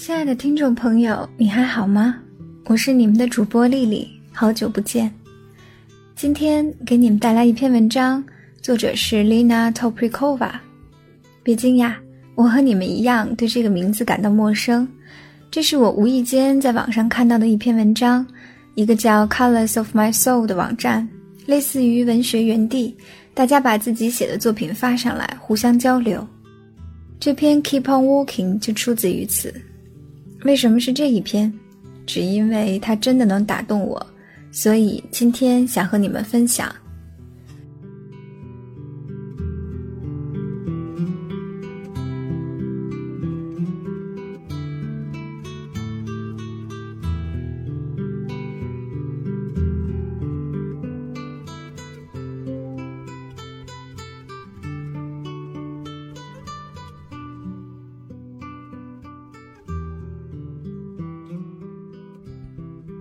亲爱的听众朋友，你还好吗？我是你们的主播丽丽，好久不见。今天给你们带来一篇文章，作者是 Lina Toprikova。别惊讶，我和你们一样对这个名字感到陌生。这是我无意间在网上看到的一篇文章，一个叫 Colors of My Soul 的网站，类似于文学园地，大家把自己写的作品发上来，互相交流。这篇 Keep on Walking 就出自于此。为什么是这一篇？只因为它真的能打动我，所以今天想和你们分享。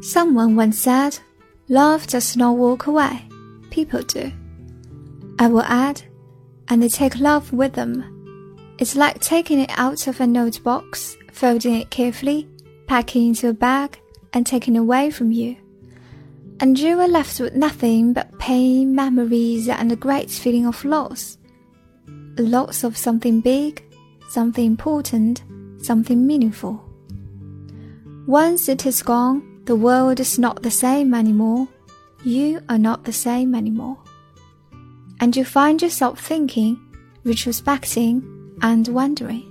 Someone once said, Love does not walk away, people do. I will add, and they take love with them. It's like taking it out of a note box, folding it carefully, packing into a bag, and taking it away from you. And you are left with nothing but pain, memories, and a great feeling of loss. Loss of something big, something important, something meaningful. Once it is gone, the world is not the same anymore. You are not the same anymore. And you find yourself thinking, retrospecting, and wondering.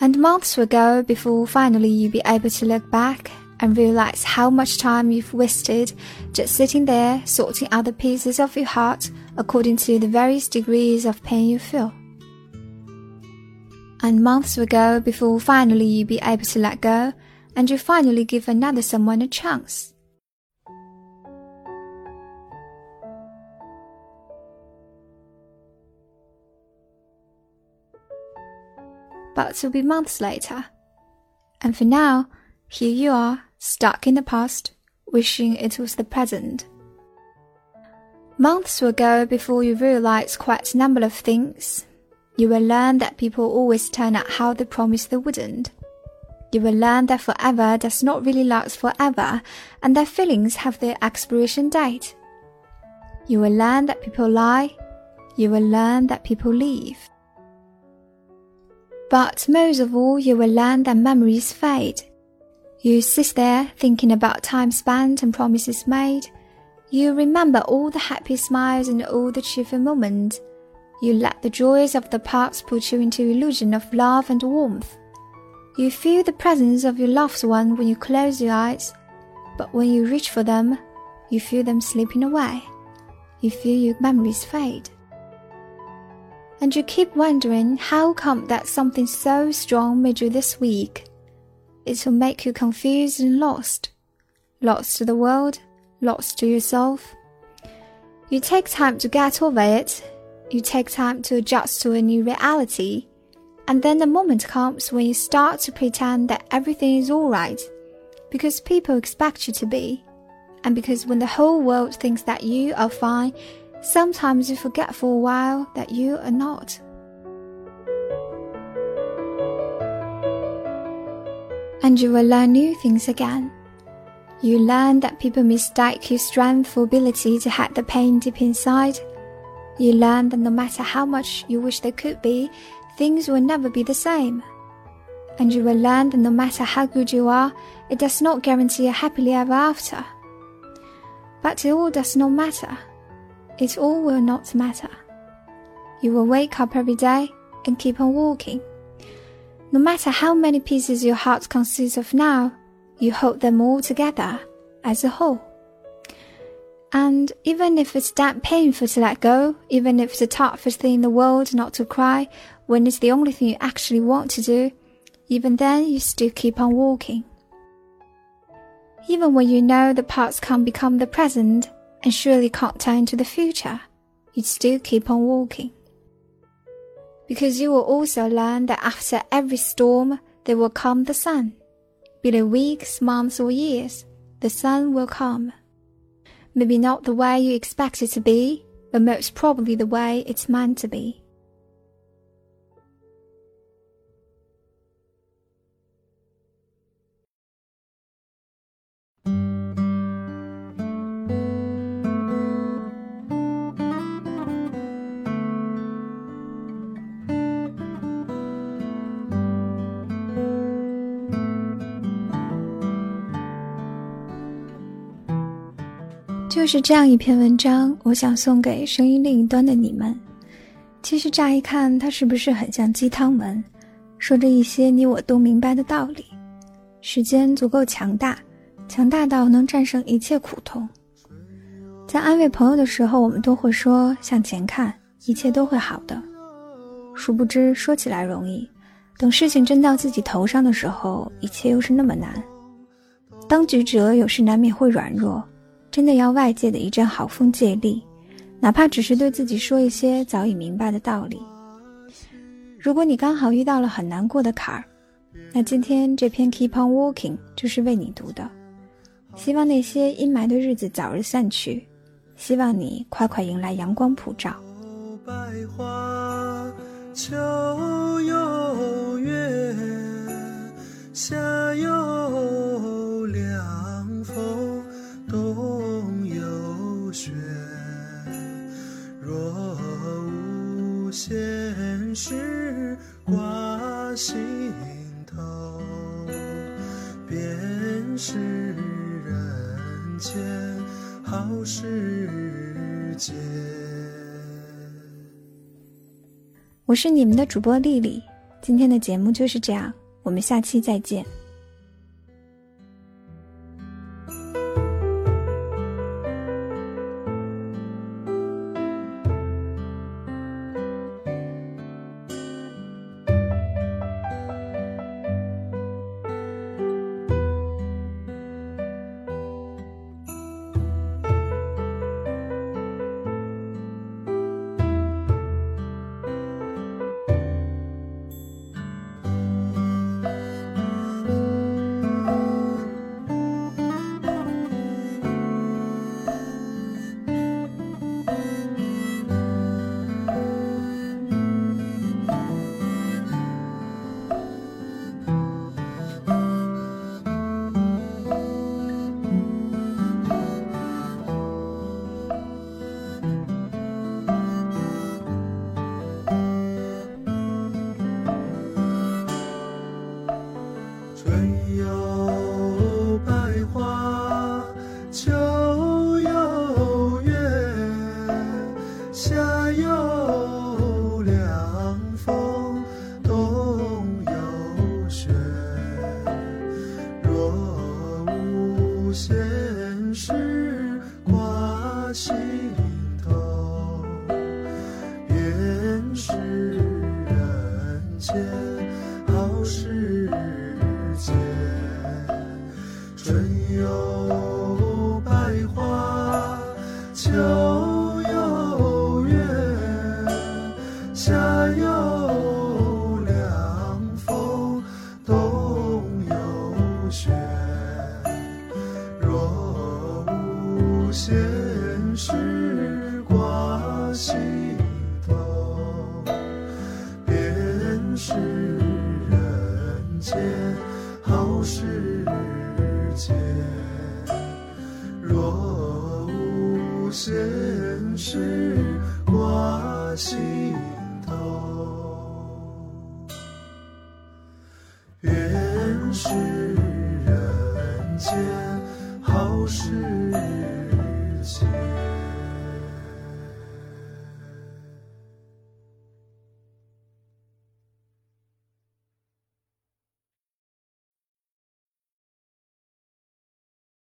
And months will go before finally you be able to look back and realize how much time you've wasted just sitting there sorting out the pieces of your heart according to the various degrees of pain you feel. And months will go before finally you be able to let go and you finally give another someone a chance. But it'll be months later. And for now, here you are, stuck in the past, wishing it was the present. Months will go before you realize quite a number of things. You will learn that people always turn out how they promised they wouldn't you will learn that forever does not really last forever and that feelings have their expiration date. You will learn that people lie. You will learn that people leave. But most of all, you will learn that memories fade. You sit there thinking about time spent and promises made. You remember all the happy smiles and all the cheerful moments. You let the joys of the past put you into illusion of love and warmth. You feel the presence of your loved one when you close your eyes, but when you reach for them, you feel them slipping away. You feel your memories fade. And you keep wondering how come that something so strong made you this weak? It will make you confused and lost. Lost to the world, lost to yourself. You take time to get over it. You take time to adjust to a new reality and then the moment comes when you start to pretend that everything is alright, because people expect you to be. And because when the whole world thinks that you are fine, sometimes you forget for a while that you are not. And you will learn new things again. You learn that people mistake your strength for ability to hide the pain deep inside. You learn that no matter how much you wish they could be, things will never be the same. And you will learn that no matter how good you are, it does not guarantee a happily ever after. But it all does not matter. It all will not matter. You will wake up every day and keep on walking. No matter how many pieces your heart consists of now, you hold them all together as a whole. And even if it's that painful to let go, even if it's the toughest thing in the world not to cry, when it's the only thing you actually want to do, even then you still keep on walking. Even when you know the past can't become the present and surely can't turn into the future, you still keep on walking. Because you will also learn that after every storm, there will come the sun. Be it weeks, months, or years, the sun will come. Maybe not the way you expect it to be, but most probably the way it's meant to be. 就是这样一篇文章，我想送给声音另一端的你们。其实乍一看，它是不是很像鸡汤文，说着一些你我都明白的道理？时间足够强大，强大到能战胜一切苦痛。在安慰朋友的时候，我们都会说向前看，一切都会好的。殊不知，说起来容易，等事情真到自己头上的时候，一切又是那么难。当局者有时难免会软弱，真的要外界的一阵好风借力，哪怕只是对自己说一些早已明白的道理。如果你刚好遇到了很难过的坎儿，那今天这篇 Keep on Walking 就是为你读的。希望那些阴霾的日子早日散去，希望你快快迎来阳光普照。百花秋有月，夏有闲事挂心头，便是人间好时节。我是你们的主播丽丽，今天的节目就是这样，我们下期再见。习惯是人间，好时节。若无闲事，挂心头。愿是人间，好时节。